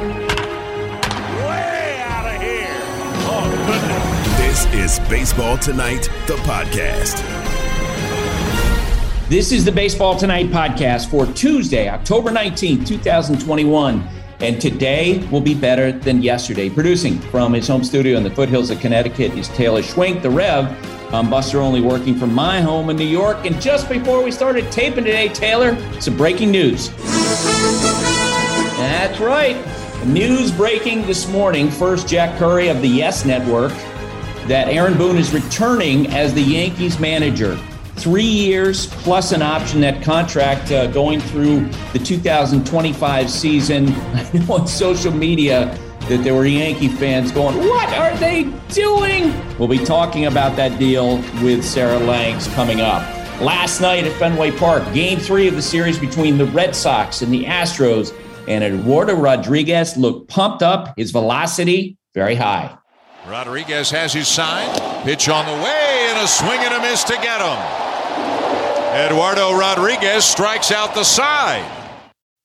Way out of here. Oh, goodness. This is Baseball Tonight, the podcast. This is the Baseball Tonight podcast for Tuesday, October 19th, 2021. And today will be better than yesterday. Producing from his home studio in the foothills of Connecticut is Taylor Schwenk, the Rev. I'm Buster Olney working from my home in New York. And just before we started taping today, Taylor, some breaking news. That's right. News breaking this morning. First, Jack Curry of the Yes Network that Aaron Boone is returning as the Yankees manager three years plus an option. That contract uh, going through the 2025 season. I know on social media that there were Yankee fans going, What are they doing? We'll be talking about that deal with Sarah Langs coming up. Last night at Fenway Park, game three of the series between the Red Sox and the Astros, and Eduardo Rodriguez looked pumped up, his velocity very high. Rodriguez has his sign. Pitch on the way, and a swing and a miss to get him. Eduardo Rodriguez strikes out the side.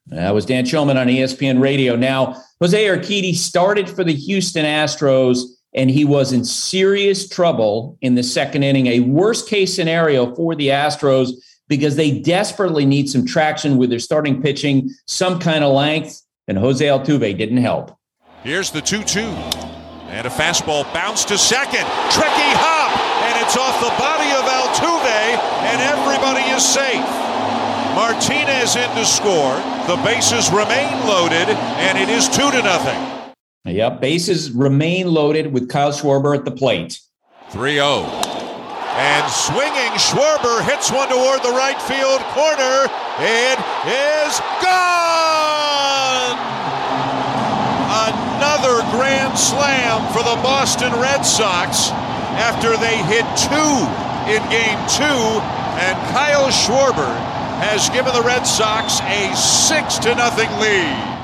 That was Dan Shulman on ESPN Radio. Now, Jose Urquidy started for the Houston Astros, and he was in serious trouble in the second inning. A worst case scenario for the Astros because they desperately need some traction with their starting pitching, some kind of length, and Jose Altuve didn't help. Here's the 2 2. And a fastball bounced to second. Tricky hop, and it's off the body of Altuve, and everybody is safe. Martinez in to score. The bases remain loaded, and it is 2 to nothing. Yep, bases remain loaded with Kyle Schwarber at the plate. 3 0. And swinging, Schwarber hits one toward the right field corner. It is gone! Another grand slam for the Boston Red Sox after they hit two in game two. And Kyle Schwarber has given the Red Sox a six to nothing lead.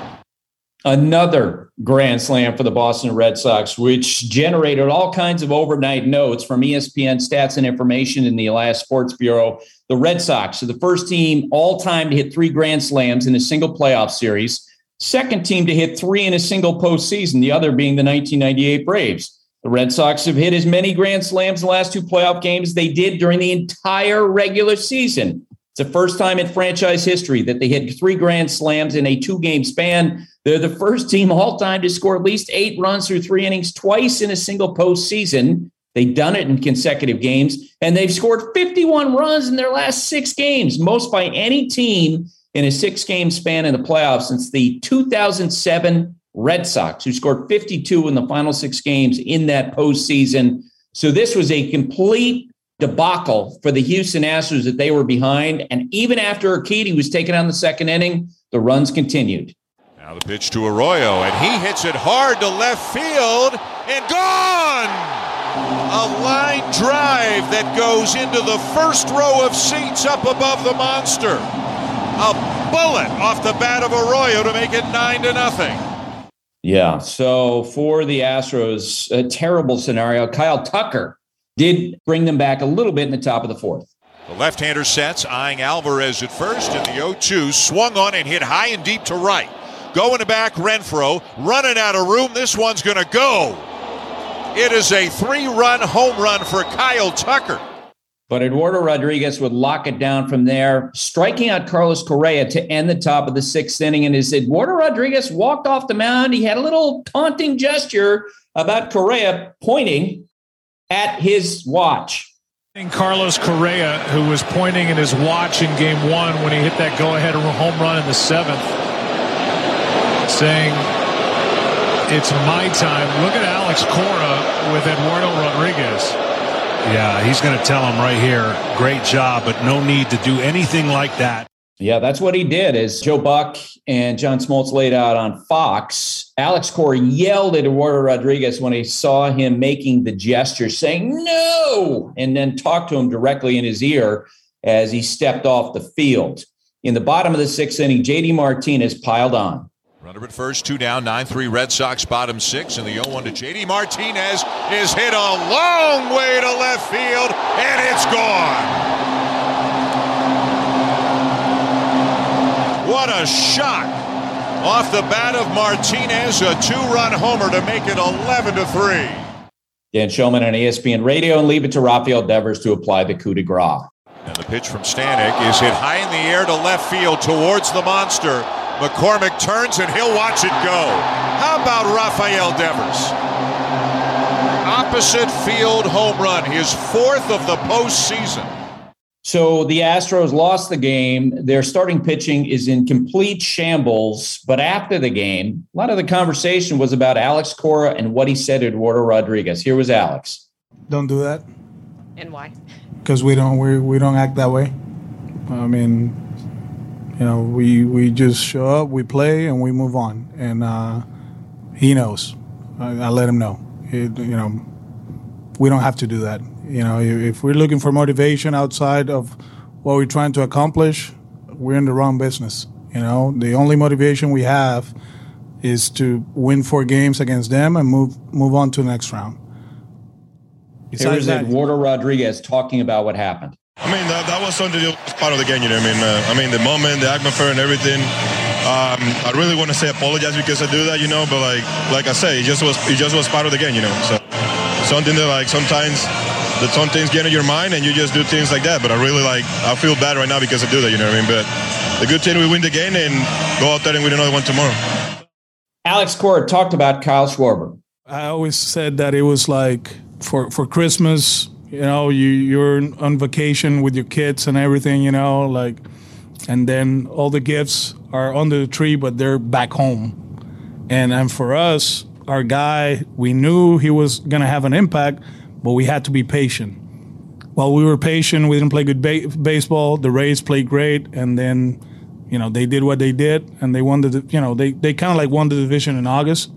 Another grand slam for the Boston Red Sox, which generated all kinds of overnight notes from ESPN stats and information in the Elias Sports Bureau. The Red Sox are the first team all time to hit three grand slams in a single playoff series, second team to hit three in a single postseason, the other being the 1998 Braves. The Red Sox have hit as many grand slams in the last two playoff games they did during the entire regular season. The first time in franchise history that they hit three grand slams in a two game span. They're the first team all time to score at least eight runs through three innings twice in a single postseason. They've done it in consecutive games, and they've scored 51 runs in their last six games, most by any team in a six game span in the playoffs since the 2007 Red Sox, who scored 52 in the final six games in that postseason. So this was a complete debacle for the Houston Astros that they were behind. And even after Urquidy was taken on the second inning, the runs continued. Now the pitch to Arroyo, and he hits it hard to left field and gone! A line drive that goes into the first row of seats up above the monster. A bullet off the bat of Arroyo to make it nine to nothing. Yeah. So for the Astros, a terrible scenario. Kyle Tucker did bring them back a little bit in the top of the fourth. The left-hander sets, eyeing Alvarez at first, and the 0-2 swung on and hit high and deep to right. Going to back Renfroe, running out of room. This one's going to go. It is a three-run home run for Kyle Tucker. But Eduardo Rodriguez would lock it down from there, striking out Carlos Correa to end the top of the sixth inning. And as Eduardo Rodriguez walked off the mound, he had a little taunting gesture about Correa pointing at his watch. Carlos Correa, who was pointing at his watch in game one when he hit that go ahead home run in the seventh, saying, It's my time. Look at Alex Cora with Eduardo Rodriguez. Yeah, he's going to tell him right here, great job, but no need to do anything like that. Yeah, that's what he did. As Joe Buck and John Smoltz laid out on Fox, Alex Cora yelled at Eduardo Rodriguez when he saw him making the gesture, saying no, and then talked to him directly in his ear as he stepped off the field. In the bottom of the sixth inning, JD Martinez piled on. Runner at first, two down, 9 3 Red Sox, bottom six, and the 0 1 to JD Martinez is hit a long way to left field, and it's gone. What a shot Off the bat of Martinez, a two-run homer to make it 11 to 3. Dan Shulman on ESPN Radio and leave it to Rafael Devers to apply the coup de grace. And the pitch from Stanek is hit high in the air to left field towards the monster. McCormick turns and he'll watch it go. How about Rafael Devers? Opposite field home run, his fourth of the postseason. So the Astros lost the game. Their starting pitching is in complete shambles. But after the game, a lot of the conversation was about Alex Cora and what he said to Eduardo Rodriguez. Here was Alex. Don't do that. And why? Because we don't we, we don't act that way. I mean, you know, we we just show up, we play, and we move on. And uh, he knows. I, I let him know. It, you know, we don't have to do that. You know, if we're looking for motivation outside of what we're trying to accomplish, we're in the wrong business. You know, the only motivation we have is to win four games against them and move move on to the next round. Besides Here is Eduardo Rodriguez talking about what happened. I mean, that, that was something that was part of the game. You know, I mean, uh, I mean, the moment, the atmosphere, and everything. Um, I really want to say apologize because I do that, you know, but like, like I say, it just was, it just was part of the game, you know. So something that like sometimes that some things get in your mind and you just do things like that. But I really like, I feel bad right now because I do that, you know what I mean? But the good thing, we win the game and go out there and win another one tomorrow. Alex Cora talked about Kyle Schwarber. I always said that it was like for, for Christmas, you know, you, you're on vacation with your kids and everything, you know, like, and then all the gifts are under the tree, but they're back home. And, and for us, our guy, we knew he was going to have an impact, but we had to be patient. While we were patient, we didn't play good ba- baseball. The Rays played great, and then, you know, they did what they did, and they won the, you know, they, they kind of like won the division in August.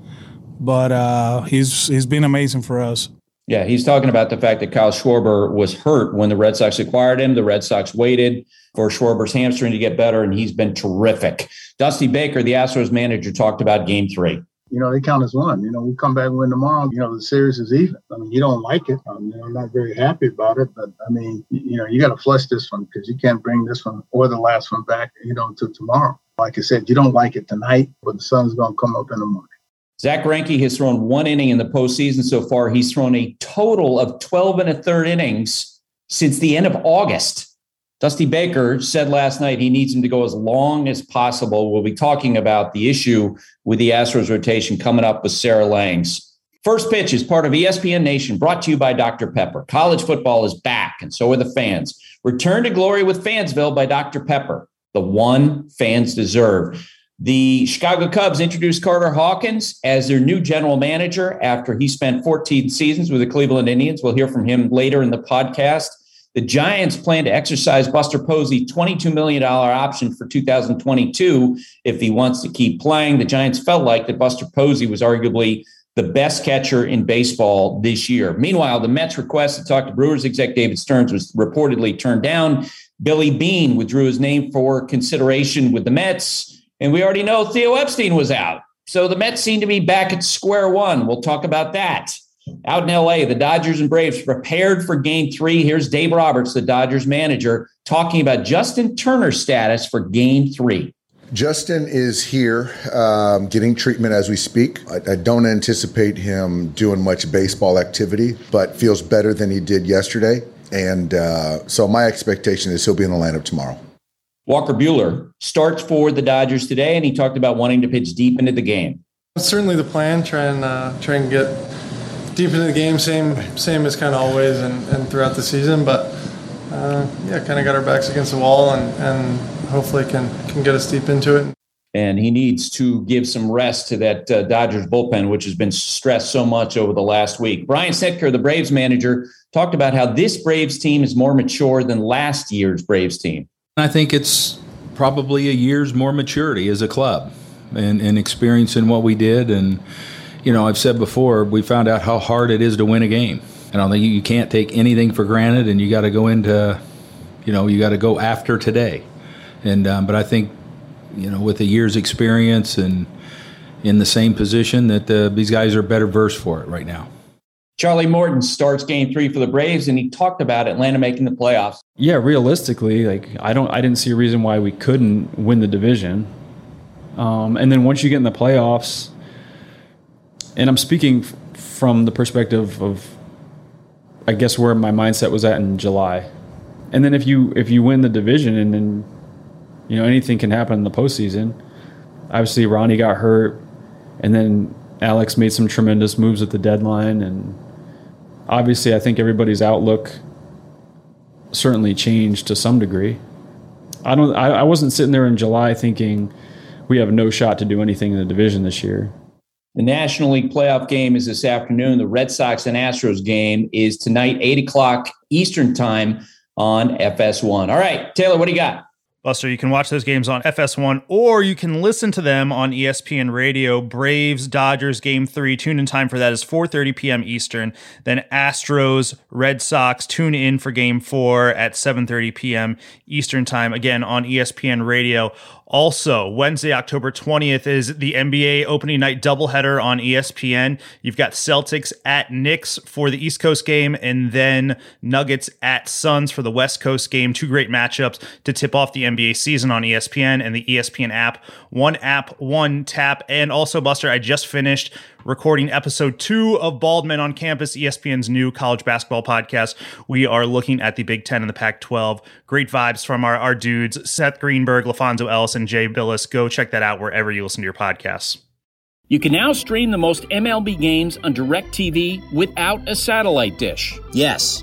But uh, he's he's been amazing for us. Yeah, he's talking about the fact that Kyle Schwarber was hurt when the Red Sox acquired him. The Red Sox waited for Schwarber's hamstring to get better, and he's been terrific. Dusty Baker, the Astros manager, talked about game three you know, they count as one. You know, we come back and win tomorrow, you know, the series is even. I mean, you don't like it. Um, I mean, I'm not very happy about it, but I mean, you know, you got to flush this one because you can't bring this one or the last one back, you know, until tomorrow. Like I said, you don't like it tonight, but the sun's going to come up in the morning. Zack Greinke has thrown one inning in the postseason so far. He's thrown a total of 12 and a third innings since the end of August. Dusty Baker said last night he needs him to go as long as possible. We'll be talking about the issue with the Astros rotation coming up with Sarah Langs. First pitch is part of ESPN Nation, brought to you by Dr. Pepper. College football is back, and so are the fans. Return to glory with Fansville by Dr. Pepper, the one fans deserve. The Chicago Cubs introduced Carter Hawkins as their new general manager after he spent 14 seasons with the Cleveland Indians. We'll hear from him later in the podcast. The Giants plan to exercise Buster Posey's $22 million option for 2022 if he wants to keep playing. The Giants felt like that Buster Posey was arguably the best catcher in baseball this year. Meanwhile, the Mets' request to talk to Brewers exec David Stearns was reportedly turned down. Billy Beane withdrew his name for consideration with the Mets. And we already know Theo Epstein was out. So the Mets seem to be back at square one. We'll talk about that. Out in LA, the Dodgers and Braves prepared for game three. Here's Dave Roberts, the Dodgers manager, talking about Justin Turner's status for game three. Justin is here um, getting treatment as we speak. I, I, don't anticipate him doing much baseball activity, but feels better than he did yesterday. And uh, so my expectation is he'll be in the lineup tomorrow. Walker Buehler starts for the Dodgers today, and he talked about wanting to pitch deep into the game. Certainly the plan, try and, uh, try and get deep into the game, same same as kind of always and, and throughout the season. But uh, yeah, kind of got our backs against the wall and, and hopefully can can get us deep into it. And he needs to give some rest to that uh, Dodgers bullpen, which has been stressed so much over the last week. Brian Snitker, the Braves manager, talked about how this Braves team is more mature than last year's Braves team. I think it's probably a year's more maturity as a club and, and experience in what we did and you know, I've said before, we found out how hard it is to win a game. And I think you can't take anything for granted, and you got to go into, you know, you got to go after today. And um, but I think, you know, with a year's experience and in the same position, that uh, these guys are better versed for it right now. Charlie Morton starts game three for the Braves, and he talked about Atlanta making the playoffs. Yeah, realistically, like I don't, I didn't see a reason why we couldn't win the division. Um, and then once you get in the playoffs, and I'm speaking f- from the perspective of, I guess where my mindset was at in July, and then if you if you win the division and then, you know anything can happen in the postseason. Obviously, Ronnie got hurt, and then Alex made some tremendous moves at the deadline, and obviously, I think everybody's outlook certainly changed to some degree. I don't. I, I wasn't sitting there in July thinking we have no shot to do anything in the division this year. The National League playoff game is this afternoon. The Red Sox and Astros game is tonight, 8 o'clock Eastern Time on FS1. All right, Taylor, what do you got? Buster, you can watch those games on FS1 or you can listen to them on ESPN Radio. Braves Dodgers game 3 tune in time for that is 4:30 p.m. Eastern. Then Astros Red Sox tune in for game 4 at 7:30 p.m. Eastern time again on ESPN Radio. Also, Wednesday, October 20th is the NBA opening night doubleheader on ESPN. You've got Celtics at Knicks for the East Coast game, and then Nuggets at Suns for the West Coast game. Two great matchups to tip off the NBA season on ESPN and the ESPN app. One app, one tap. And also, Buster, I just finished recording episode two of Baldman on Campus, ESPN's new college basketball podcast. We are looking at the Big Ten and the Pac 12. Great vibes from our, our dudes, Seth Greenberg, LaPhonso Ellis, and Jay Bilas. Go check that out wherever you listen to your podcasts. You can now stream the most MLB games on DirecTV without a satellite dish. Yes,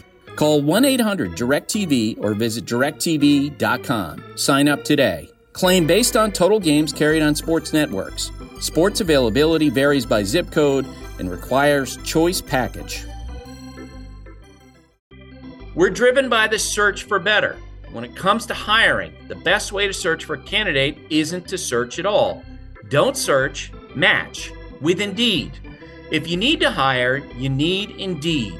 Call 1 800 DirecTV or visit directv.com. Sign up today. Claim based on total games carried on sports networks. Sports availability varies by zip code and requires choice package. We're driven by the search for better. When it comes to hiring, the best way to search for a candidate isn't to search at all. Don't search, match with Indeed. If you need to hire, you need Indeed.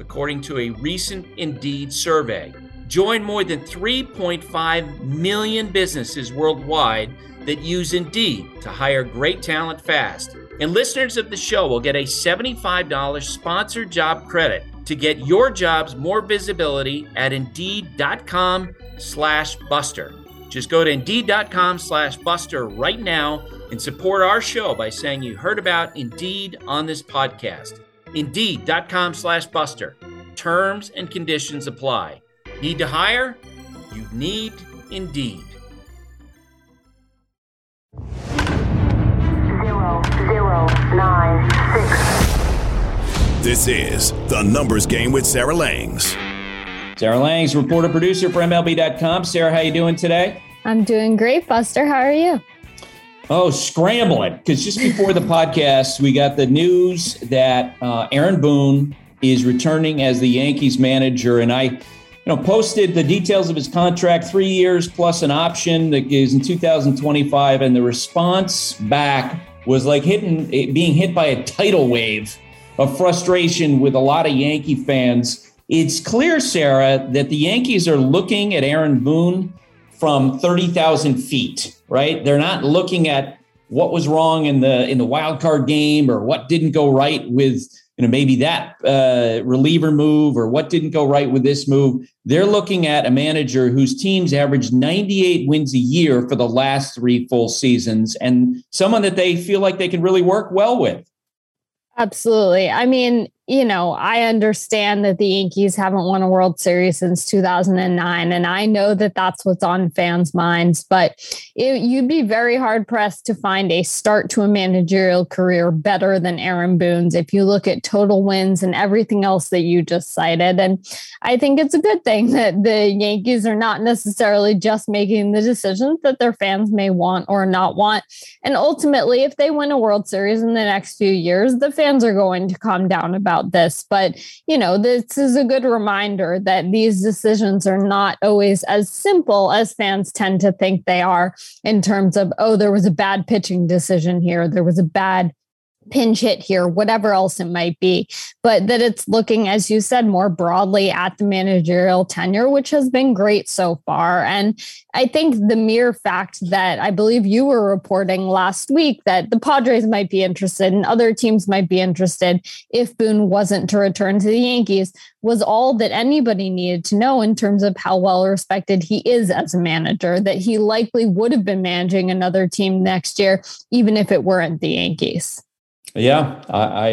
according to a recent Indeed survey. Join more than 3.5 million businesses worldwide that use Indeed to hire great talent fast. And listeners of the show will get a $75 sponsored job credit to get your jobs more visibility at Indeed.com slash Buster. Just go to Indeed.com slash Buster right now and support our show by saying you heard about Indeed on this podcast. Indeed.com slash Buster. Terms and conditions apply. Need to hire? You need Indeed. Zero, zero, nine, six. This is the numbers game with Sarah Langs. Sarah Langs, reporter producer for MLB.com. Sarah, how you doing today? I'm doing great, Buster. How are you? Oh, scrambling. Because just before the podcast, we got the news that uh, Aaron Boone is returning as the Yankees manager. And I, you know, posted the details of his contract, three years plus an option that is in 2025. And the response back was like hitting, being hit by a tidal wave of frustration with a lot of Yankee fans. It's clear, Sarah, that the Yankees are looking at Aaron Boone from 30,000 feet, right? They're not looking at what was wrong in the in the wild card game or what didn't go right with you know maybe that uh, reliever move or what didn't go right with this move. They're looking at a manager whose teams averaged 98 wins a year for the last three full seasons, and someone that they feel like they can really work well with. Absolutely. I mean, you know, I understand that the Yankees haven't won a World Series since 2009. And I know that that's what's on fans' minds, but it, you'd be very hard pressed to find a start to a managerial career better than Aaron Boone's if you look at total wins and everything else that you just cited. And I think it's a good thing that the Yankees are not necessarily just making the decisions that their fans may want or not want. And ultimately, if they win a World Series in the next few years, the fans are going to calm down about about this, but you know, this is a good reminder that these decisions are not always as simple as fans tend to think they are in terms of, oh, there was a bad pitching decision here, there was a bad pinch hit here, whatever else it might be, but that it's looking, as you said, more broadly at the managerial tenure, which has been great so far. And I think the mere fact that I believe you were reporting last week that the Padres might be interested and other teams might be interested if Boone wasn't to return to the Yankees was all that anybody needed to know in terms of how well respected he is as a manager, that he likely would have been managing another team next year, even if it weren't the Yankees. Yeah, I, I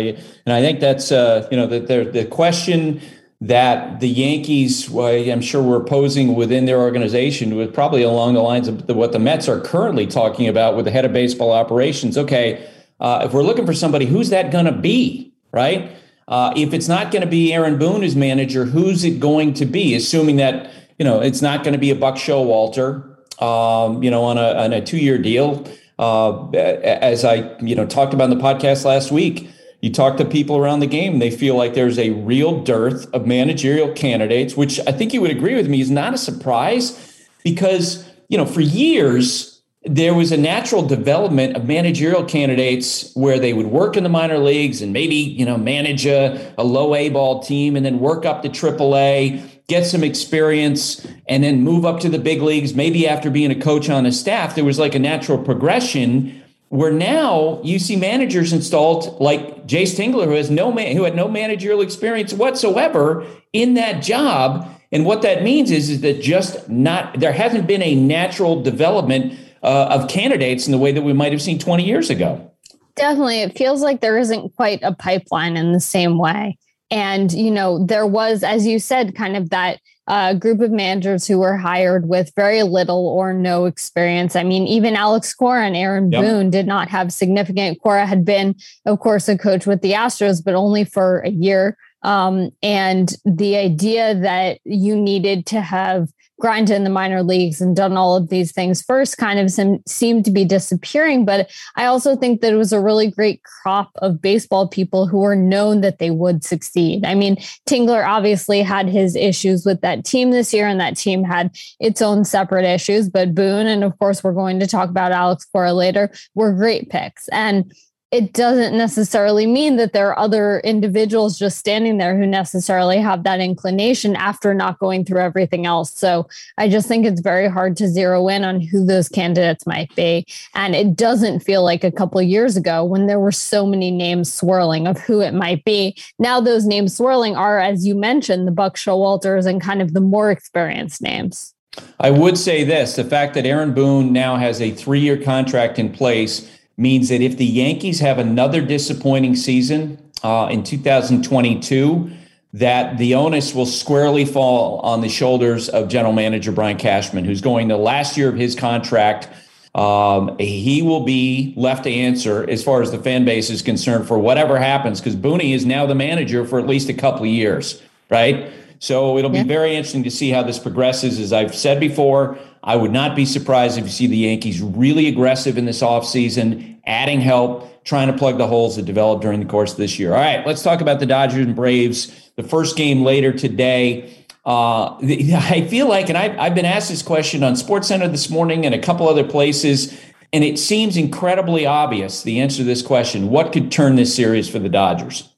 and I think that's uh, you know that the the question that the Yankees, well, I'm sure, were posing within their organization was probably along the lines of the, what the Mets are currently talking about with the head of baseball operations. Okay, uh, if we're looking for somebody, who's that going to be, right? Uh, if it's not going to be Aaron Boone as manager, who's it going to be? Assuming that you know it's not going to be a Buck Showalter, um, you know, on a on a two year deal. Uh, as I you know talked about in the podcast last week, you talk to people around the game, they feel like there's a real dearth of managerial candidates, which I think you would agree with me is not a surprise because you know for years there was a natural development of managerial candidates where they would work in the minor leagues and maybe you know manage a, a low A ball team and then work up to AAA get some experience, and then move up to the big leagues. Maybe after being a coach on a staff, there was like a natural progression. Where now you see managers installed like Jayce Tingler, who has no man, who had no managerial experience whatsoever in that job. And what that means is, is that just not there hasn't been a natural development uh, of candidates in the way that we might have seen 20 years ago. Definitely. It feels like there isn't quite a pipeline in the same way. And, you know, there was, as you said, kind of that uh, group of managers who were hired with very little or no experience. I mean, even Alex Cora and Aaron yep. Boone did not have significant. Cora had been, of course, a coach with the Astros, but only for a year. Um, and the idea that you needed to have grinded in the minor leagues and done all of these things first kind of sem- seemed to be disappearing. But I also think that it was a really great crop of baseball people who were known that they would succeed. I mean, Tingler obviously had his issues with that team this year, and that team had its own separate issues. But Boone, and of course, we're going to talk about Alex Cora later, were great picks. And it doesn't necessarily mean that there are other individuals just standing there who necessarily have that inclination after not going through everything else. So I just think it's very hard to zero in on who those candidates might be. And it doesn't feel like a couple years ago when there were so many names swirling of who it might be. Now those names swirling are, as you mentioned, the Buck Showalters and kind of the more experienced names. I would say this the fact that Aaron Boone now has a three year contract in place means that if the Yankees have another disappointing season uh, in 2022, that the onus will squarely fall on the shoulders of general manager Brian Cashman, who's going the last year of his contract. Um, he will be left to answer as far as the fan base is concerned for whatever happens, because Booney is now the manager for at least a couple of years, right? So it'll be very interesting to see how this progresses. As I've said before, I would not be surprised if you see the Yankees really aggressive in this offseason, adding help, trying to plug the holes that developed during the course of this year. All right, let's talk about the Dodgers and Braves. The first game later today. Uh, I feel like, and I've, I've been asked this question on SportsCenter this morning and a couple other places, and it seems incredibly obvious the answer to this question. What could turn this series for the Dodgers?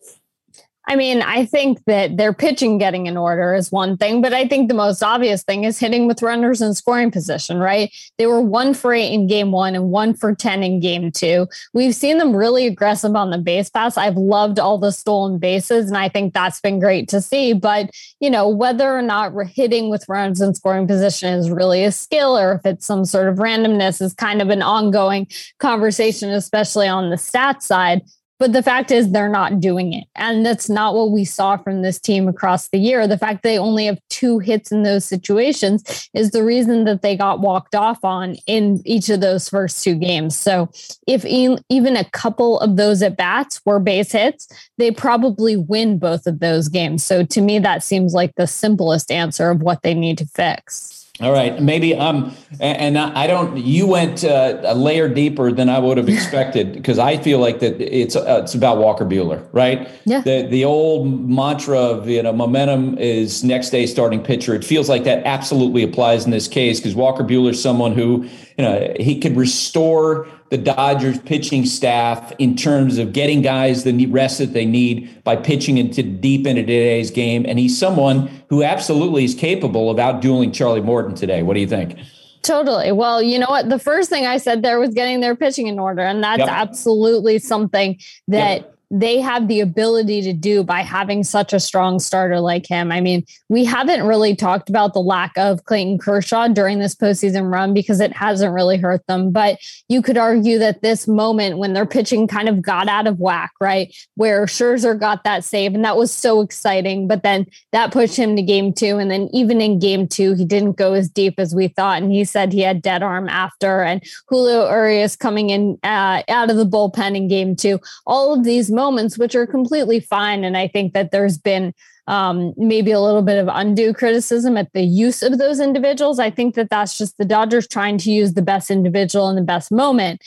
I mean, I think that their pitching getting in order is one thing, but I think the most obvious thing is hitting with runners in scoring position, right? They were one for eight in game one and one for 10 in game two. We've seen them really aggressive on the base pass. I've loved all the stolen bases, and I think that's been great to see. But, you know, whether or not we're hitting with runners in scoring position is really a skill or if it's some sort of randomness is kind of an ongoing conversation, especially on the stat side But the fact is, they're not doing it. And that's not what we saw from this team across the year. The fact they only have two hits in those situations is the reason that they got walked off on in each of those first two games. So if even a couple of those at bats were base hits, they probably win both of those games. So to me, that seems like the simplest answer of what they need to fix. All right, maybe um, and I don't. You went uh, a layer deeper than I would have expected because I feel like that it's uh, it's about Walker Buehler, right? Yeah. The the old mantra of you know momentum is next day starting pitcher. It feels like that absolutely applies in this case because Walker Buehler is someone who you know he could restore the Dodgers pitching staff in terms of getting guys the rest that they need by pitching into deep into today's game. And he's someone who absolutely is capable of outdueling Charlie Morton today. What do you think? Totally. Well, you know what? The first thing I said there was getting their pitching in order. And that's yep. absolutely something that yep they have the ability to do by having such a strong starter like him. I mean, we haven't really talked about the lack of Clayton Kershaw during this postseason run because it hasn't really hurt them. But you could argue that this moment when their pitching kind of got out of whack, right? Where Scherzer got that save, and that was so exciting. But then that pushed him to game two. And then even in game two, he didn't go as deep as we thought. And he said he had dead arm after. And Julio Urias coming in uh, out of the bullpen in game two. All of these moments, which are completely fine. And I think that there's been um, maybe a little bit of undue criticism at the use of those individuals. I think that that's just the Dodgers trying to use the best individual in the best moment.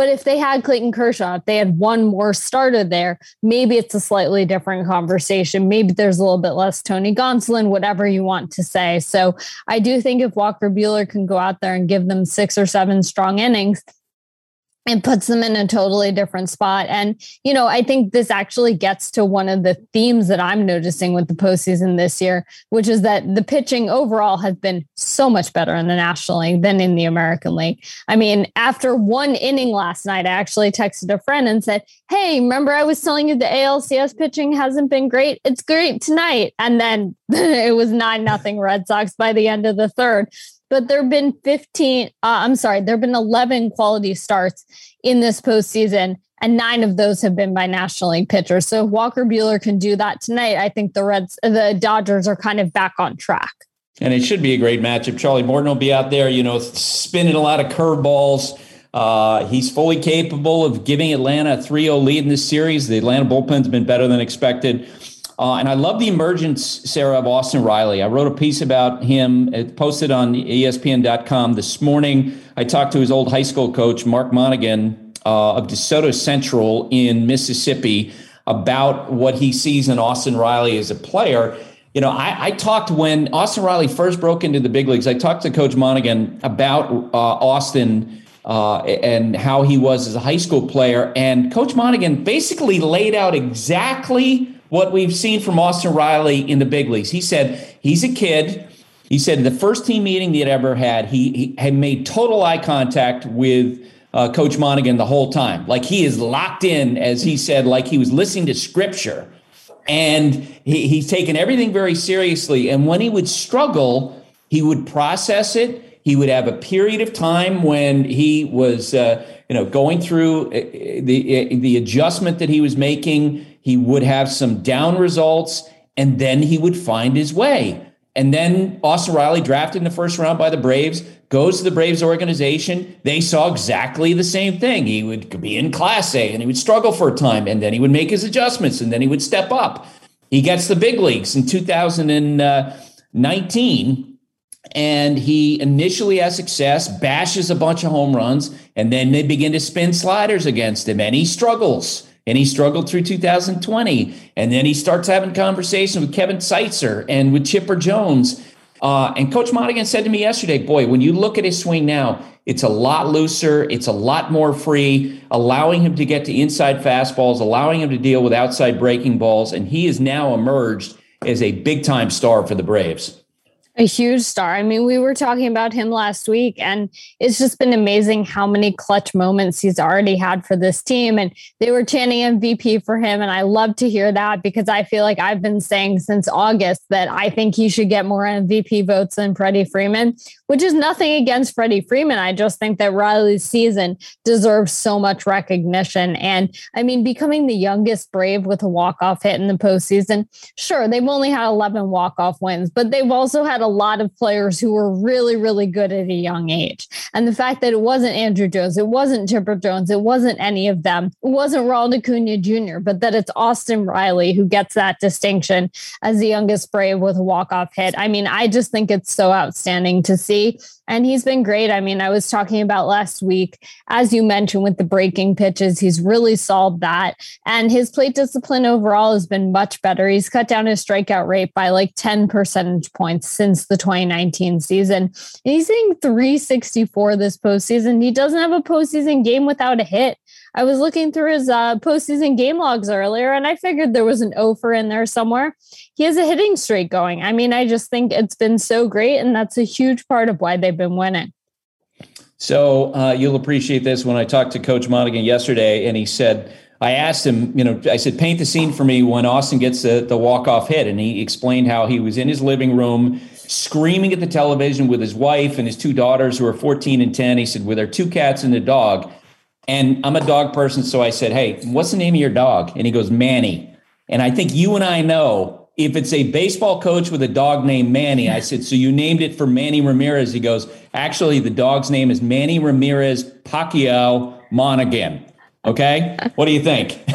But if they had Clayton Kershaw, if they had one more starter there, maybe it's a slightly different conversation. Maybe there's a little bit less Tony Gonsolin, whatever you want to say. So I do think if Walker Buehler can go out there and give them six or seven strong innings, and puts them in a totally different spot. And, you know, I think this actually gets to one of the themes that I'm noticing with the postseason this year, which is that the pitching overall has been so much better in the National League than in the American League. I mean, after one inning last night, I actually texted a friend and said, Hey, remember I was telling you the ALCS pitching hasn't been great? It's great tonight. And then it was 9 nothing Red Sox by the end of the third but there have been 15, uh, I'm sorry, there have been 11 quality starts in this postseason, and nine of those have been by National League pitchers. So if Walker Buehler can do that tonight, I think the Reds, the Dodgers are kind of back on track. And it should be a great matchup. Charlie Morton will be out there, you know, spinning a lot of curveballs. Uh, he's fully capable of giving Atlanta a 3 0 lead in this series. The Atlanta bullpen's been better than expected. Uh, and I love the emergence, Sarah, of Austin Riley. I wrote a piece about him, it posted on ESPN.com this morning. I talked to his old high school coach, Mark Monaghan uh, of DeSoto Central in Mississippi, about what he sees in Austin Riley as a player. You know, I, I, talked when Austin Riley first broke into the big leagues. I talked to Coach Monaghan about uh, Austin uh, and how he was as a high school player. And Coach Monaghan basically laid out exactly what we've seen from Austin Riley in the big leagues. He said he's a kid. He said the first team meeting he had ever had, he, he had made total eye contact with uh, Coach Monaghan the whole time. Like he is locked in, as he said, like he was listening to scripture. And he, he's taken everything very seriously. And when he would struggle, he would process it. He would have a period of time when he was, uh, you know, going through uh, the the adjustment that he was making he would have some down results, and then he would find his way. And then Austin Riley, drafted in the first round by the Braves, goes to the Braves organization. They saw exactly the same thing. He would be in Class A and he would struggle for a time, and then he would make his adjustments, and then he would step up. He gets the big leagues in 2019 and he initially has success, bashes a bunch of home runs, and then they begin to spin sliders against him, and he struggles and he struggled through 2020. And then he starts having conversation with Kevin Seitzer and with Chipper Jones. Uh, and Coach Monaghan said to me yesterday, boy, when you look at his swing now, it's a lot looser, it's a lot more free, allowing him to get to inside fastballs, allowing him to deal with outside breaking balls. And he has now emerged as a big time star for the Braves a huge star. I mean, we were talking about him last week, and it's just been amazing how many clutch moments he's already had for this team. And they were chanting MVP for him. And I love to hear that because I feel like I've been saying since August that I think he should get more MVP votes than Freddie Freeman. Which is nothing against Freddie Freeman. I just think that Riley's season deserves so much recognition. And I mean, becoming the youngest Brave with a walk-off hit in the postseason, sure, they've only had 11 walk-off wins, but they've also had a lot of players who were really, really good at a young age. And the fact that it wasn't Andruw Jones, it wasn't Chipper Jones, it wasn't any of them, it wasn't Ronald Acuna Jr., but that it's Austin Riley who gets that distinction as the youngest Brave with a walk-off hit. I mean, I just think it's so outstanding to see. And he's been great. I mean, I was talking about last week, as you mentioned, with the breaking pitches, he's really solved that. And his plate discipline overall has been much better. He's cut down his strikeout rate by like 10 percentage points since the 2019 season. And he's hitting 364 this postseason. He doesn't have a postseason game without a hit. I was looking through his uh, postseason game logs earlier, and I figured there was an offer in there somewhere. He has a hitting streak going. I mean, I just think it's been so great, and that's a huge part of why they've been winning. So uh, you'll appreciate this. When I talked to Coach Monaghan yesterday, and he said, I asked him, you know, I said, paint the scene for me when Austin gets the, the walk off hit. And he explained how he was in his living room screaming at the television with his wife and his two daughters who are 14 and 10. He said, with their two cats and a dog. And I'm a dog person. So I said, Hey, what's the name of your dog? And he goes, Manny. And I think you and I know if it's a baseball coach with a dog named Manny, I said, So you named it for Manny Ramirez? He goes, Actually, the dog's name is Manny Ramirez Pacquiao Monaghan. Okay. What do you think?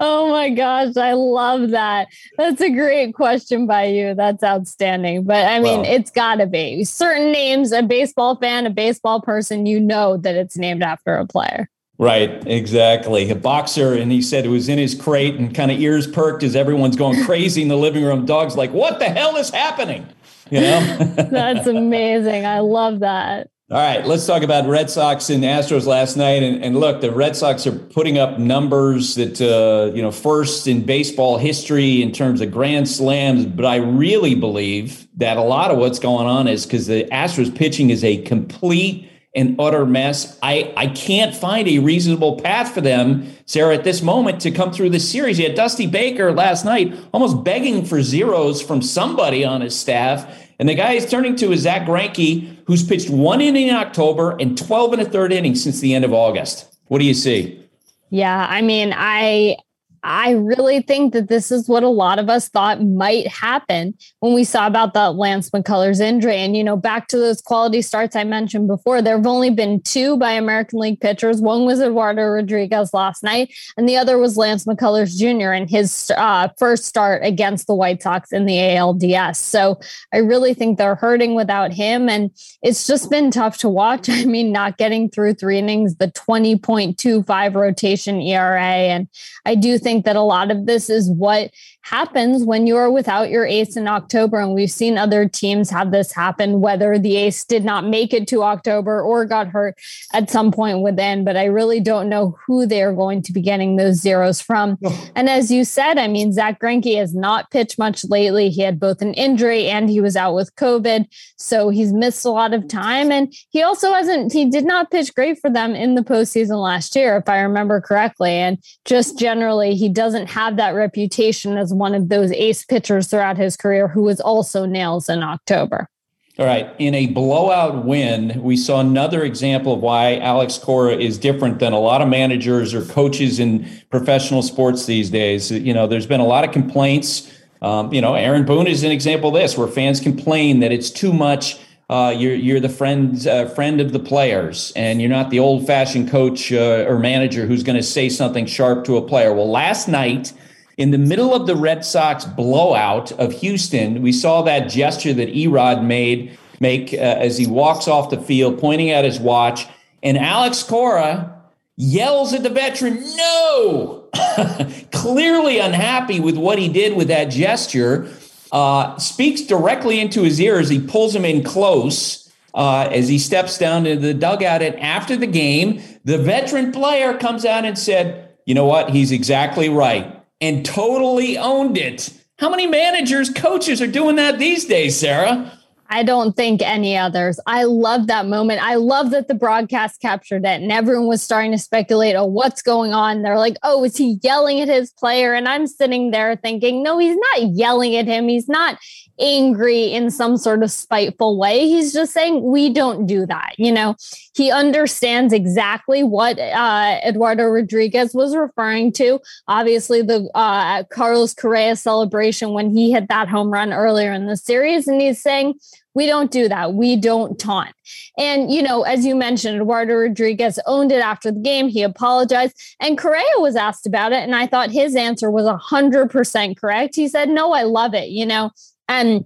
oh my gosh. I love that. That's a great question by you. That's outstanding. But I mean, well, it's got to be certain names, a baseball fan, a baseball person, you know that it's named after a player. Right, exactly. A boxer, and he said it was in his crate and kind of ears perked as everyone's going crazy in the living room. Dog's like, what the hell is happening? You know? That's amazing. I love that. All right, let's talk about Red Sox and Astros last night. And, and look, the Red Sox are putting up numbers that, uh, you know, first in baseball history in terms of grand slams. But I really believe that a lot of what's going on is because the Astros pitching is a complete and utter mess. I, I can't find a reasonable path for them, Sarah, at this moment to come through this series. You had Dusty Baker last night almost begging for zeros from somebody on his staff. And the guy he's turning to is Zack Greinke, who's pitched one inning in October and 12 and a third inning since the end of August. What do you see? Yeah, I mean, I I really think that this is what a lot of us thought might happen when we saw about the Lance McCullers injury. And, you know, back to those quality starts I mentioned before, there have only been two by American League pitchers. One was Eduardo Rodriguez last night, and the other was Lance McCullers Jr. in his uh, first start against the White Sox in the ALDS. So I really think they're hurting without him. And it's just been tough to watch. I mean, not getting through three innings, the 20.25 rotation ERA. And I do think think that a lot of this is what happens when you're without your ace in October. And we've seen other teams have this happen, whether the ace did not make it to October or got hurt at some point within. But I really don't know who they're going to be getting those zeros from. And as you said, I mean, Zack Greinke has not pitched much lately. He had both an injury and he was out with COVID. So he's missed a lot of time. And he also hasn't, he did not pitch great for them in the postseason last year, if I remember correctly. And just generally, he doesn't have that reputation as one of those ace pitchers throughout his career who was also nails in October. All right. In a blowout win, we saw another example of why Alex Cora is different than a lot of managers or coaches in professional sports these days. You know, there's been a lot of complaints. Um, you know, Aaron Boone is an example of this, where fans complain that it's too much. Uh, you're you're the friend uh, friend of the players, and you're not the old fashioned coach uh, or manager who's going to say something sharp to a player. Well, last night in the middle of the Red Sox blowout of Houston, we saw that gesture that Erod made make uh, as he walks off the field, pointing at his watch, and Alex Cora yells at the veteran, "No!" Clearly unhappy with what he did with that gesture, uh, speaks directly into his ear as he pulls him in close. Uh, as he steps down into the dugout, and after the game, the veteran player comes out and said, "You know what? He's exactly right and totally owned it. How many managers, coaches are doing that these days, Sarah? I don't think any others. I love that moment. I love that the broadcast captured it and everyone was starting to speculate, oh, what's going on? They're like, oh, is he yelling at his player? And I'm sitting there thinking, no, he's not yelling at him. He's not angry in some sort of spiteful way. He's just saying, we don't do that. You know, he understands exactly what uh, Eduardo Rodriguez was referring to. Obviously, the uh, Carlos Correa celebration when he hit that home run earlier in the series. And he's saying, we don't do that. We don't taunt. And, you know, as you mentioned, Eduardo Rodriguez owned it after the game. He apologized. And Correa was asked about it. And I thought his answer was 100% correct. He said, No, I love it. You know, and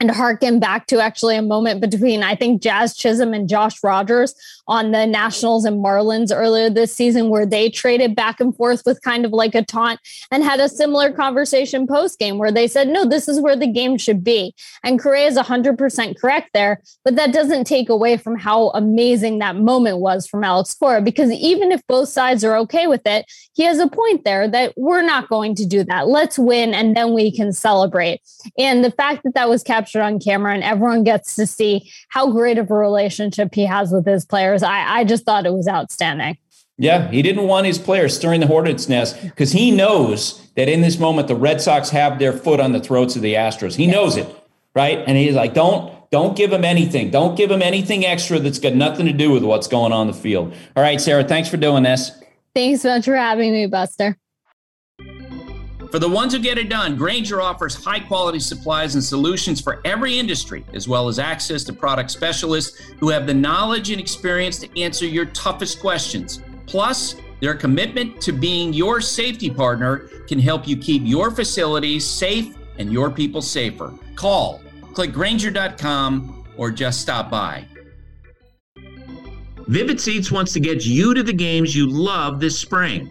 and harken back to actually a moment between I think Jazz Chisholm and Josh Rogers on the Nationals and Marlins earlier this season, where they traded back and forth with kind of like a taunt and had a similar conversation post game where they said, no, this is where the game should be. And Correa is 100% correct there, but that doesn't take away from how amazing that moment was from Alex Cora, because even if both sides are okay with it, he has a point there that we're not going to do that. Let's win and then we can celebrate. And the fact that that was captured on camera and everyone gets to see how great of a relationship he has with his players I, I just thought it was outstanding. Yeah, he didn't want his players stirring the hornet's nest because he knows that in this moment the Red Sox have their foot on the throats of the Astros. He knows it, right? And he's like, don't don't give him anything. Don't give him anything extra that's got nothing to do with what's going on the field. All right, Sarah, thanks for doing this. Thanks so much for having me, Buster. For the ones who get it done, Grainger offers high quality supplies and solutions for every industry, as well as access to product specialists who have the knowledge and experience to answer your toughest questions. Plus, their commitment to being your safety partner can help you keep your facilities safe and your people safer. Call, click Grainger.com, or just stop by. Vivid Seats wants to get you to the games you love this spring.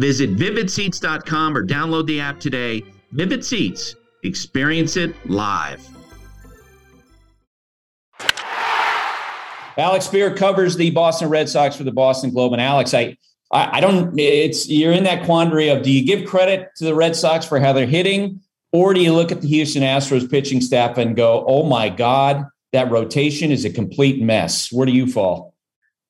Visit vividseats.com or download the app today. Vivid Seats, experience it live. Alex Speier covers the Boston Red Sox for the Boston Globe. And Alex, I, I, I don't. It's you're in that quandary of do you give credit to the Red Sox for how they're hitting, or do you look at the Houston Astros pitching staff and go, "Oh my God, that rotation is a complete mess." Where do you fall?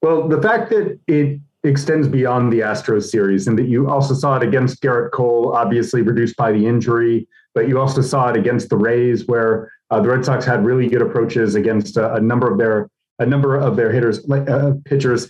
Well, the fact that it extends beyond the Astros series, and that you also saw it against Gerrit Cole, obviously reduced by the injury, but you also saw it against the Rays, where uh, the Red Sox had really good approaches against a, a number of their a number of their hitters, uh, pitchers.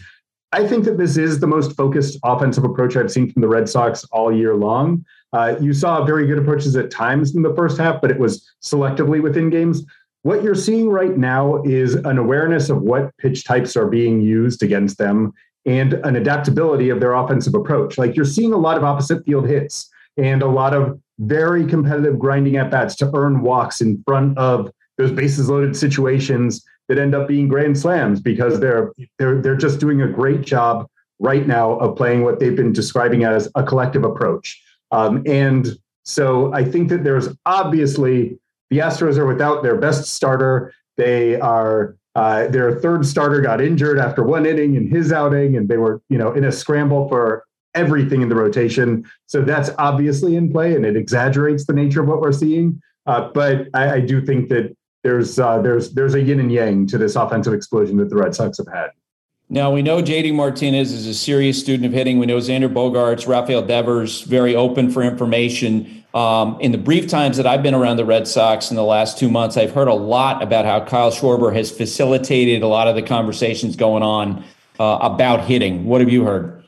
I think that this is the most focused offensive approach I've seen from the Red Sox all year long. Uh, you saw very good approaches at times in the first half, but it was selectively within games. What you're seeing right now is an awareness of what pitch types are being used against them and an adaptability of their offensive approach. Like you're seeing a lot of opposite field hits and a lot of very competitive grinding at bats to earn walks in front of those bases loaded situations that end up being grand slams because they're they're they're just doing a great job right now of playing what they've been describing as a collective approach. Um, and so I think that there's obviously the Astros are without their best starter. They are uh, their third starter got injured after one inning in his outing, and they were, you know, in a scramble for everything in the rotation. So that's obviously in play, and it exaggerates the nature of what we're seeing. Uh, but I, I, do think that there's uh, there's there's a yin and yang to this offensive explosion that the Red Sox have had. Now we know JD Martinez is a serious student of hitting. We know Xander Bogaerts, Rafael Devers, very open for information. Um, in the brief times that I've been around the Red Sox in the last two months, I've heard a lot about how Kyle Schwarber has facilitated a lot of the conversations going on uh, about hitting. What have you heard?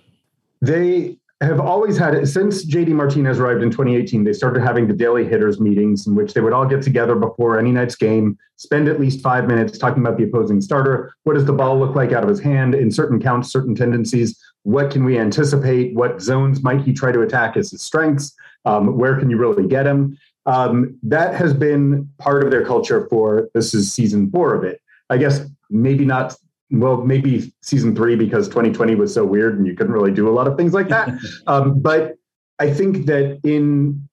They have always had it since JD Martinez arrived in 2018. They started having the daily hitters meetings in which they would all get together before any night's game, spend at least five minutes talking about the opposing starter. What does the ball look like out of his hand in certain counts, certain tendencies? What can we anticipate? What zones might he try to attack as his strengths? Um, where can you really get them? Um, that has been part of their culture for this is season four of it. I guess maybe not well, maybe season three because 2020 was so weird and you couldn't really do a lot of things like that. um, but I think that in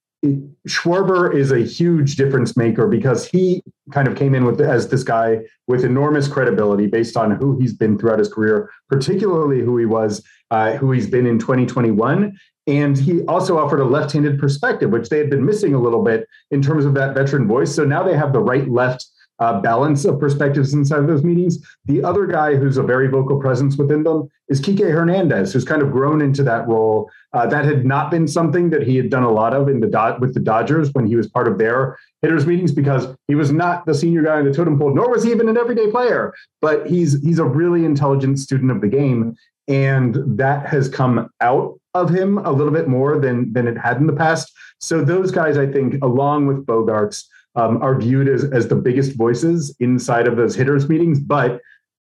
Schwarber is a huge difference maker because he kind of came in with as this guy with enormous credibility based on who he's been throughout his career, particularly who he was, uh, who he's been in 2021. And he also offered a left-handed perspective, which they had been missing a little bit in terms of that veteran voice. So now they have the right-left uh, balance of perspectives inside of those meetings. The other guy who's a very vocal presence within them is Kike Hernandez, who's kind of grown into that role. Uh, that had not been something that he had done a lot of in the dot with the Dodgers when he was part of their hitters meetings because he was not the senior guy in the totem pole, nor was he even an everyday player. But he's he's a really intelligent student of the game, and that has come out of him a little bit more than than it had in the past. So those guys, I think, along with Bogaerts um, are viewed as, as the biggest voices inside of those hitters meetings. But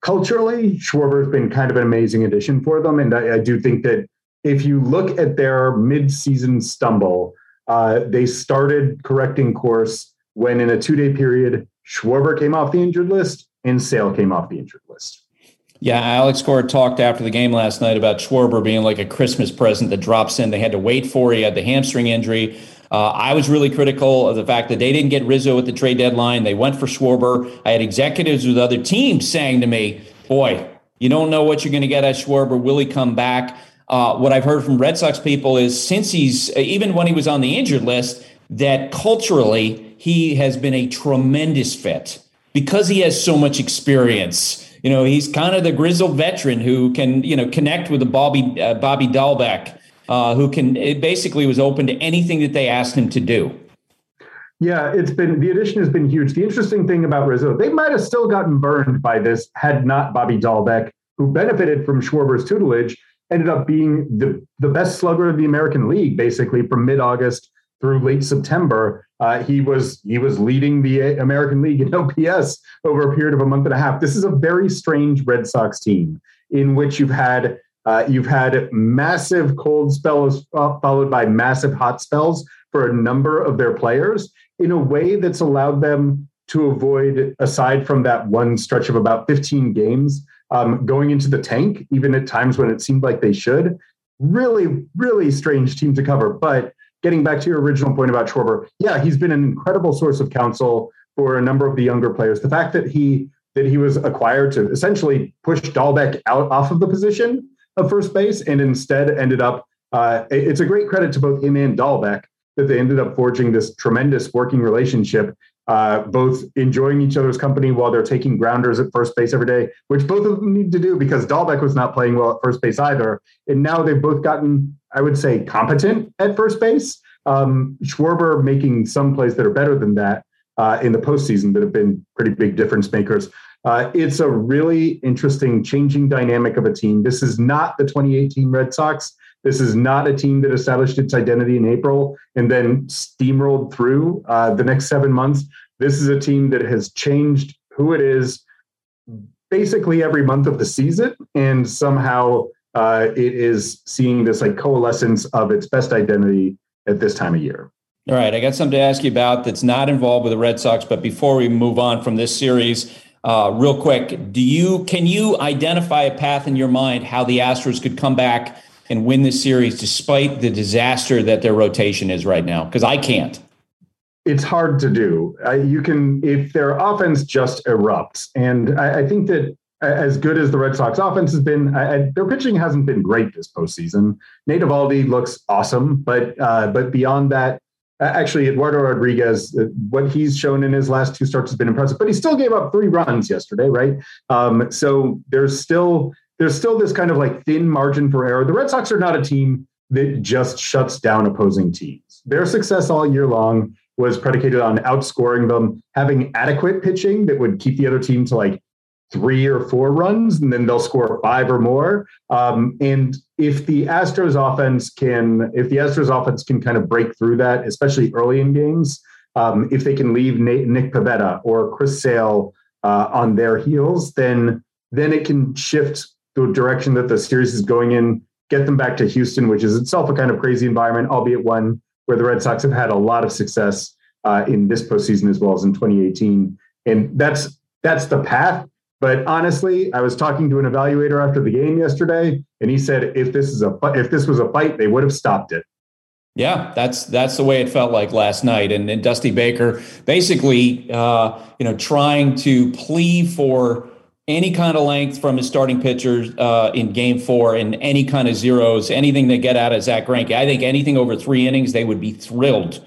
culturally, Schwarber has been kind of an amazing addition for them. And I, I do think that if you look at their mid-season stumble, uh, they started correcting course when in a two-day period, Schwarber came off the injured list and Sale came off the injured list. Yeah, Alex Cora talked after the game last night about Schwarber being like a Christmas present that drops in. They had to wait for. He had the hamstring injury. Uh, I was really critical of the fact that they didn't get Rizzo at the trade deadline. They went for Schwarber. I had executives with other teams saying to me, boy, you don't know what you're going to get at Schwarber. Will he come back? Uh, what I've heard from Red Sox people is since he's, even when he was on the injured list, that culturally he has been a tremendous fit because he has so much experience. You know, he's kind of the grizzled veteran who can, you know, connect with the Bobby uh, Bobby Dalbec uh, who can it basically was open to anything that they asked him to do. Yeah, it's been the addition has been huge. The interesting thing about Rizzo, they might have still gotten burned by this had not Bobby Dalbec, who benefited from Schwarber's tutelage, ended up being the, the best slugger of the American League, basically from mid-August through late September. Uh, he was he was leading the American League in OPS over a period of a month and a half. This is a very strange Red Sox team in which you've had uh, you've had massive cold spells uh, followed by massive hot spells for a number of their players in a way that's allowed them to avoid, aside from that one stretch of about 15 games, um, going into the tank, even at times when it seemed like they should. Really, really strange team to cover. But getting back to your original point about Schwarber, yeah, he's been an incredible source of counsel for a number of the younger players. The fact that he that he was acquired to essentially push Dalbec out off of the position of first base and instead ended up. Uh, it's a great credit to both him and Dalbec that they ended up forging this tremendous working relationship, uh, both enjoying each other's company while they're taking grounders at first base every day, which both of them need to do because Dalbec was not playing well at first base either. And now they've both gotten, I would say, competent at first base. Um, Schwarber making some plays that are better than that uh, in the postseason that have been pretty big difference makers. Uh, it's a really interesting changing dynamic of a team. This is not the 2018 Red Sox. This is not a team that established its identity in April and then steamrolled through uh, the next seven months. This is a team that has changed who it is basically every month of the season, and somehow uh, it is seeing this like coalescence of its best identity at this time of year. All right, I got something to ask you about that's not involved with the Red Sox, but before we move on from this series, uh, real quick, do you can you identify a path in your mind how the Astros could come back and win this series despite the disaster that their rotation is right now? Because I can't. It's hard to do. You can if their offense just erupts, and I, I, think that as good as the Red Sox offense has been, I, their pitching hasn't been great this postseason. Nate Eovaldi looks awesome, but uh, but beyond that, actually Eduardo Rodriguez, uh, what he's shown in his last two starts has been impressive, but he still gave up three runs yesterday, right? Um, so there's still there's still this kind of like thin margin for error. The Red Sox are not a team that just shuts down opposing teams. Their success all year long was predicated on outscoring them, having adequate pitching that would keep the other team to like three or four runs, and then they'll score five or more. Um, and if the Astros offense can, if the Astros offense can kind of break through that, especially early in games, um, if they can leave Nate, Nick Pivetta or Chris Sale uh, on their heels, then then it can shift the direction that the series is going in, get them back to Houston, which is itself a kind of crazy environment, albeit one where the Red Sox have had a lot of success uh, in this postseason as well as in 2018. And that's that's the path But honestly, I was talking to an evaluator after the game yesterday, and he said if this is a if this was a fight, they would have stopped it. Yeah, that's that's the way it felt like last night, and, Dusty Baker basically, uh, you know, trying to plea for any kind of length from his starting pitchers uh, in Game Four, and any kind of zeros, anything they get out of Zack Greinke. I think anything over three innings, they would be thrilled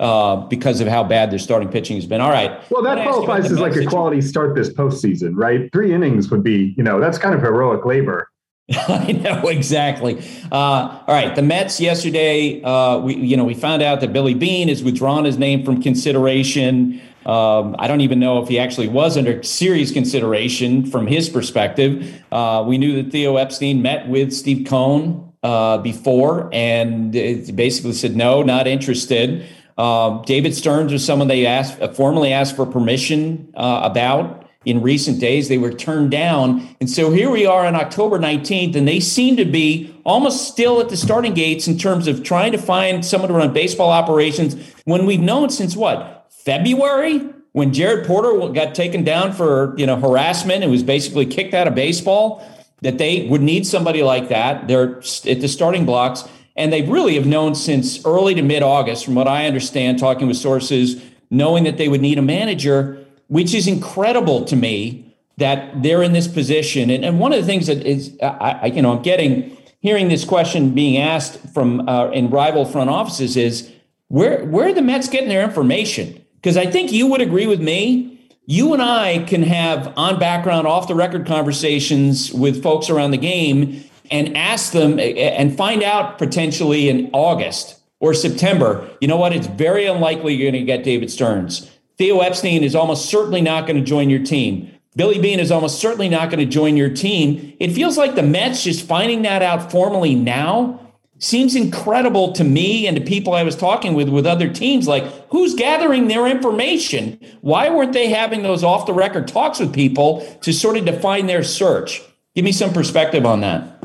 uh, because of how bad their starting pitching has been. All right. Well, that qualifies as like a quality start this postseason, right? Three innings would be, you know, that's kind of heroic labor. I know exactly. Uh, all right, the Mets yesterday. Uh, we you know we found out that Billy Beane has withdrawn his name from consideration. Um, I don't even know if he actually was under serious consideration from his perspective. Uh, we knew that Theo Epstein met with Steve Cohen uh, before and basically said no, not interested. Uh, David Stearns was someone they asked uh, formally asked for permission about in recent days. They were turned down. And so here we are on October 19th, and they seem to be almost still at the starting gates in terms of trying to find someone to run baseball operations when we've known since what, February? When Jared Porter got taken down for you know harassment and was basically kicked out of baseball, that they would need somebody like that. They're at the starting blocks, and they really have known since early to mid August, from what I understand, talking with sources, knowing that they would need a manager which is incredible to me that they're in this position. And, and one of the things that is, I, I, you know, I'm getting hearing this question being asked from uh, in rival front offices is where where are the Mets getting their information? Because I think you would agree with me. You and I can have on background, off the record conversations with folks around the game and ask them and find out potentially in August or September. You know what? It's very unlikely you're going to get David Stearns. Theo Epstein is almost certainly not going to join your team. Billy Beane is almost certainly not going to join your team. It feels like the Mets just finding that out formally now seems incredible to me and to people I was talking with with other teams. Like, who's gathering their information? Why weren't they having those off the record talks with people to sort of define their search? Give me some perspective on that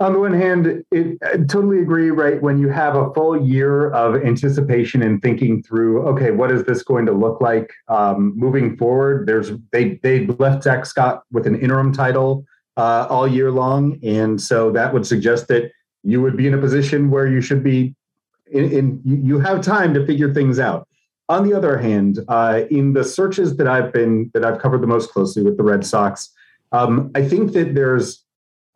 on the one hand, it, I totally agree. Right, when you have a full year of anticipation and thinking through, okay, what is this going to look like um, moving forward? There's they they left Zack Scott with an interim title uh, all year long, and so that would suggest that you would be in a position where you should be in, in you have time to figure things out. On the other hand, uh, in the searches that I've been that I've covered the most closely with the Red Sox, um, I think that there's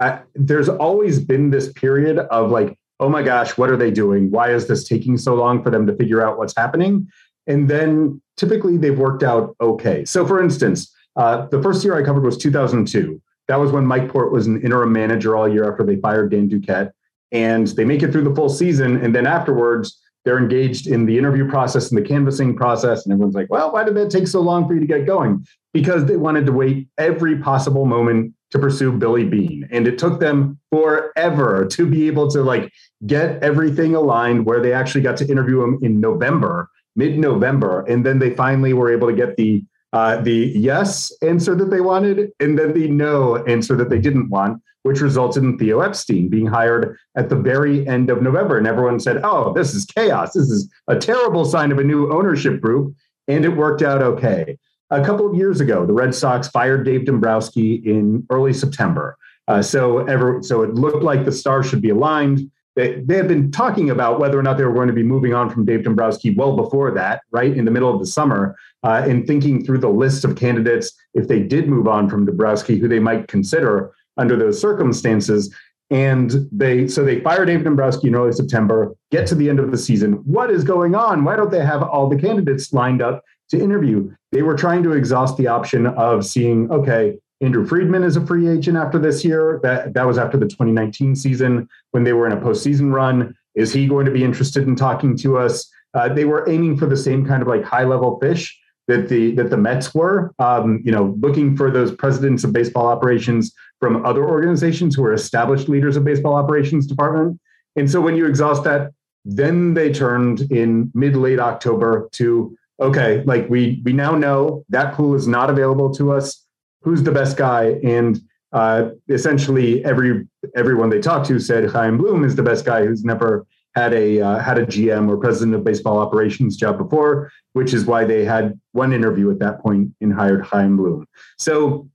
I, there's always been this period of like, oh my gosh, what are they doing? Why is this taking so long for them to figure out what's happening? And then typically they've worked out okay. So, for instance, uh, the first year I covered was 2002. That was when Mike Port was an interim manager all year after they fired Dan Duquette. And they make it through the full season. And then afterwards, they're engaged in the interview process and the canvassing process. And everyone's like, well, why did that take so long for you to get going? Because they wanted to wait every possible moment to pursue Billy Beane. And it took them forever to be able to like get everything aligned where they actually got to interview him in November, mid-November. And then they finally were able to get the uh, the yes answer that they wanted, and then the no answer that they didn't want, which resulted in Theo Epstein being hired at the very end of November. And everyone said, oh, this is chaos. This is a terrible sign of a new ownership group. And it worked out okay. A couple of years ago, the Red Sox fired Dave Dombrowski in early September. Uh, so ever, so it looked like the stars should be aligned. They, they had been talking about whether or not they were going to be moving on from Dave Dombrowski well before that, right in the middle of the summer, uh, and thinking through the list of candidates if they did move on from Dombrowski, who they might consider under those circumstances. And they so they fire David Dombrowski in early September, get to the end of the season. What is going on? Why don't they have all the candidates lined up to interview. They were trying to exhaust the option of seeing, okay, Andrew Friedman is a free agent after this year. That that was after the 2019 season when they were in a postseason run. Is he going to be interested in talking to us? Uh, they were aiming for the same kind of like high level fish that the that the Mets were. Um, you know, looking for those presidents of baseball operations from other organizations who are established leaders of baseball operations department. And so when you exhaust that, then they turned in mid late October to okay, like we we now know that pool is not available to us. Who's the best guy? And uh, essentially, every everyone they talked to said Chaim Bloom is the best guy who's never had a uh, had a GM or president of baseball operations job before, which is why they had one interview at that point and hired Chaim Bloom. So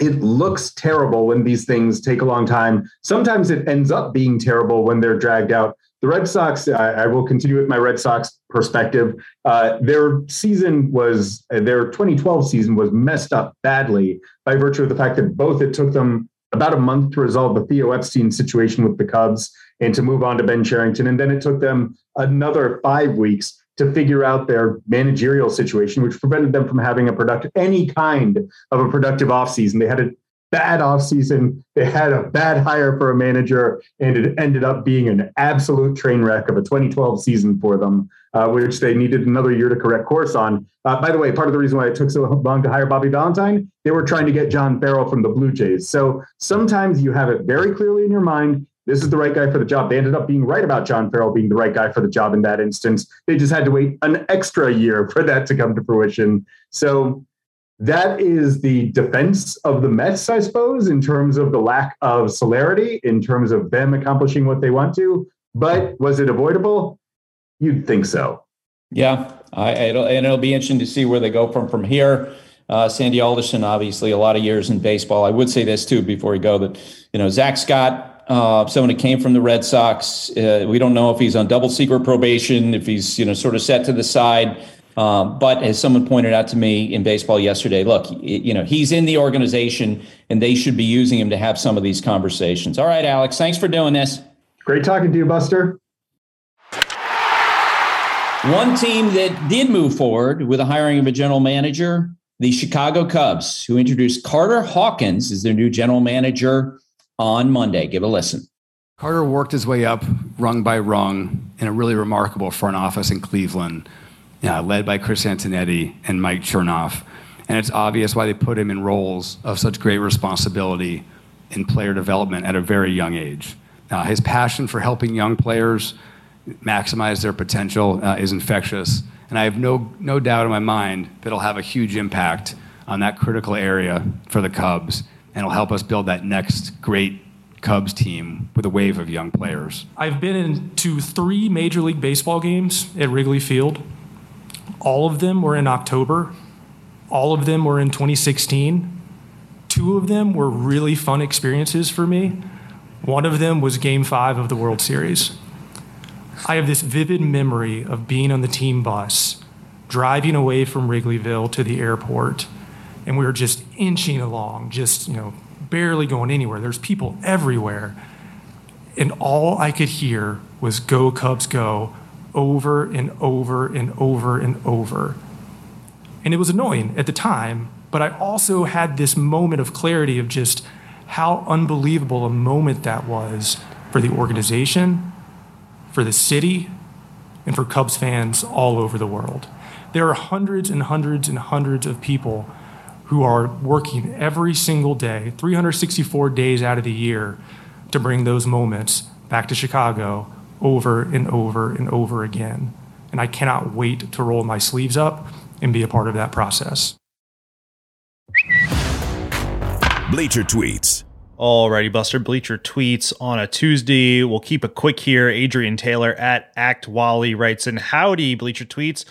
it looks terrible when these things take a long time. Sometimes it ends up being terrible when they're dragged out. The Red Sox, I, I will continue with my Red Sox perspective. Uh, their season was, their 2012 season was messed up badly by virtue of the fact that both it took them about a month to resolve the Theo Epstein situation with the Cubs and to move on to Ben Cherington. And then it took them another five weeks to figure out their managerial situation, which prevented them from having a productive, any kind of a productive offseason. They had a bad offseason. They had a bad hire for a manager, and it ended up being an absolute train wreck of a 2012 season for them, uh, which they needed another year to correct course on. Uh, by the way, part of the reason why it took so long to hire Bobby Valentine, they were trying to get John Farrell from the Blue Jays. So sometimes you have it very clearly in your mind this is the right guy for the job. They ended up being right about John Farrell being the right guy for the job in that instance. They just had to wait an extra year for that to come to fruition. So that is the defense of the Mets, I suppose, in terms of the lack of celerity, in terms of them accomplishing what they want to. But was it avoidable? You'd think so. Yeah, I, it'll, and it'll be interesting to see where they go from from here. Uh, Sandy Alderson, obviously, a lot of years in baseball. I would say this too before we go that you know Zack Scott uh, someone who came from the Red Sox. Uh, we don't know if he's on double secret probation, if he's you know sort of set to the side. Um, but as someone pointed out to me in baseball yesterday, look, you know he's in the organization, and they should be using him to have some of these conversations. All right, Alex, thanks for doing this. Great talking to you, Buster. One team that did move forward with the hiring of a general manager, the Chicago Cubs, who introduced Carter Hawkins as their new general manager on Monday. Give a listen. Carter worked his way up rung by rung in a really remarkable front office in Cleveland, uh, led by Chris Antonetti and Mike Chernoff. And it's obvious why they put him in roles of such great responsibility in player development at a very young age. Uh, his passion for helping young players maximize their potential uh, is infectious. And I have no, no doubt in my mind that it'll have a huge impact on that critical area for the Cubs and it'll help us build that next great Cubs team with a wave of young players. I've been into three Major League Baseball games at Wrigley Field. All of them were in October. All of them were in 2016. Two of them were really fun experiences for me. One of them was game five of the World Series. I have this vivid memory of being on the team bus, driving away from Wrigleyville to the airport and we were just inching along, just, you know, barely going anywhere. There's people everywhere. And all I could hear was Go Cubs Go over and over and over and over. And it was annoying at the time, but I also had this moment of clarity of just how unbelievable a moment that was for the organization, for the city, and for Cubs fans all over the world. There are hundreds and hundreds and hundreds of people who are working every single day, 364 days out of the year, to bring those moments back to Chicago over and over and over again. And I cannot wait to roll my sleeves up and be a part of that process. Bleacher Tweets. Alrighty, Buster Bleacher tweets on a Tuesday. We'll keep it quick here. Adrian Taylor at Act Wally writes in Howdy, Bleacher tweets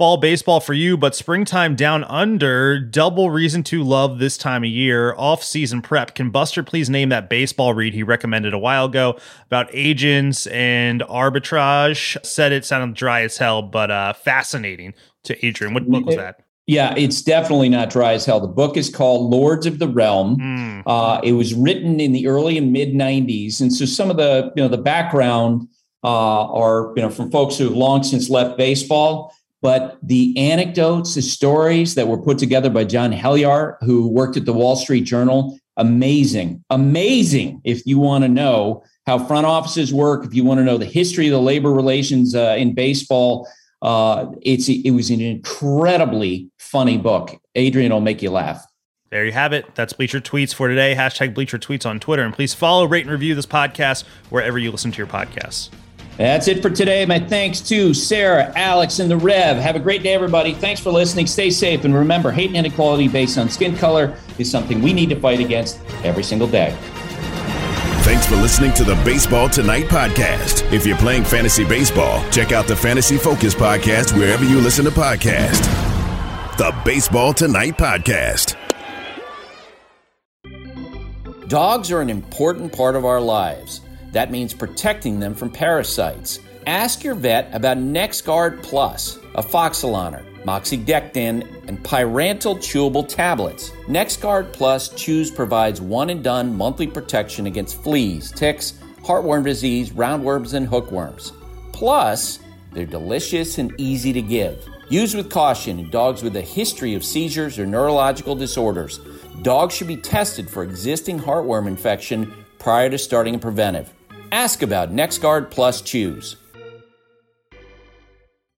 fall baseball for you, but springtime down under, double reason to love this time of year. Off season prep. Can Buster please name that baseball read he recommended a while ago about agents and arbitrage? Said it sounded dry as hell, but uh, fascinating to Adrian. What book was that? Yeah, it's definitely not dry as hell. The book is called Lords of the Realm. Mm. Uh, it was written in the early and mid '90s, and so some of the you know the background uh, are you know from folks who have long since left baseball. But the anecdotes, the stories that were put together by John Helyar, who worked at the Wall Street Journal, amazing, amazing. If you want to know how front offices work, if you want to know the history of the labor relations uh, in baseball, uh, it's it was an incredibly funny book. Adrian will make you laugh. There you have it. That's Bleacher Tweets for today. Hashtag Bleacher Tweets on Twitter. And please follow, rate, and review this podcast wherever you listen to your podcasts. That's it for today. My thanks to Sarah, Alex, and the Rev. Have a great day, everybody. Thanks for listening. Stay safe. And remember, hate and inequality based on skin color is something we need to fight against every single day. Thanks for listening to the Baseball Tonight podcast. If you're playing fantasy baseball, check out the Fantasy Focus podcast wherever you listen to podcasts. The Baseball Tonight podcast. Dogs are an important part of our lives. That means protecting them from parasites. Ask your vet about NexGard Plus, a afoxolaner, moxidectin, and pyrantel chewable tablets. NexGard Plus Chews provides one and done monthly protection against fleas, ticks, heartworm disease, roundworms, and hookworms. Plus, they're delicious and easy to give. Use with caution in dogs with a history of seizures or neurological disorders. Dogs should be tested for existing heartworm infection prior to starting a preventive. Ask about NexGard Plus Chews.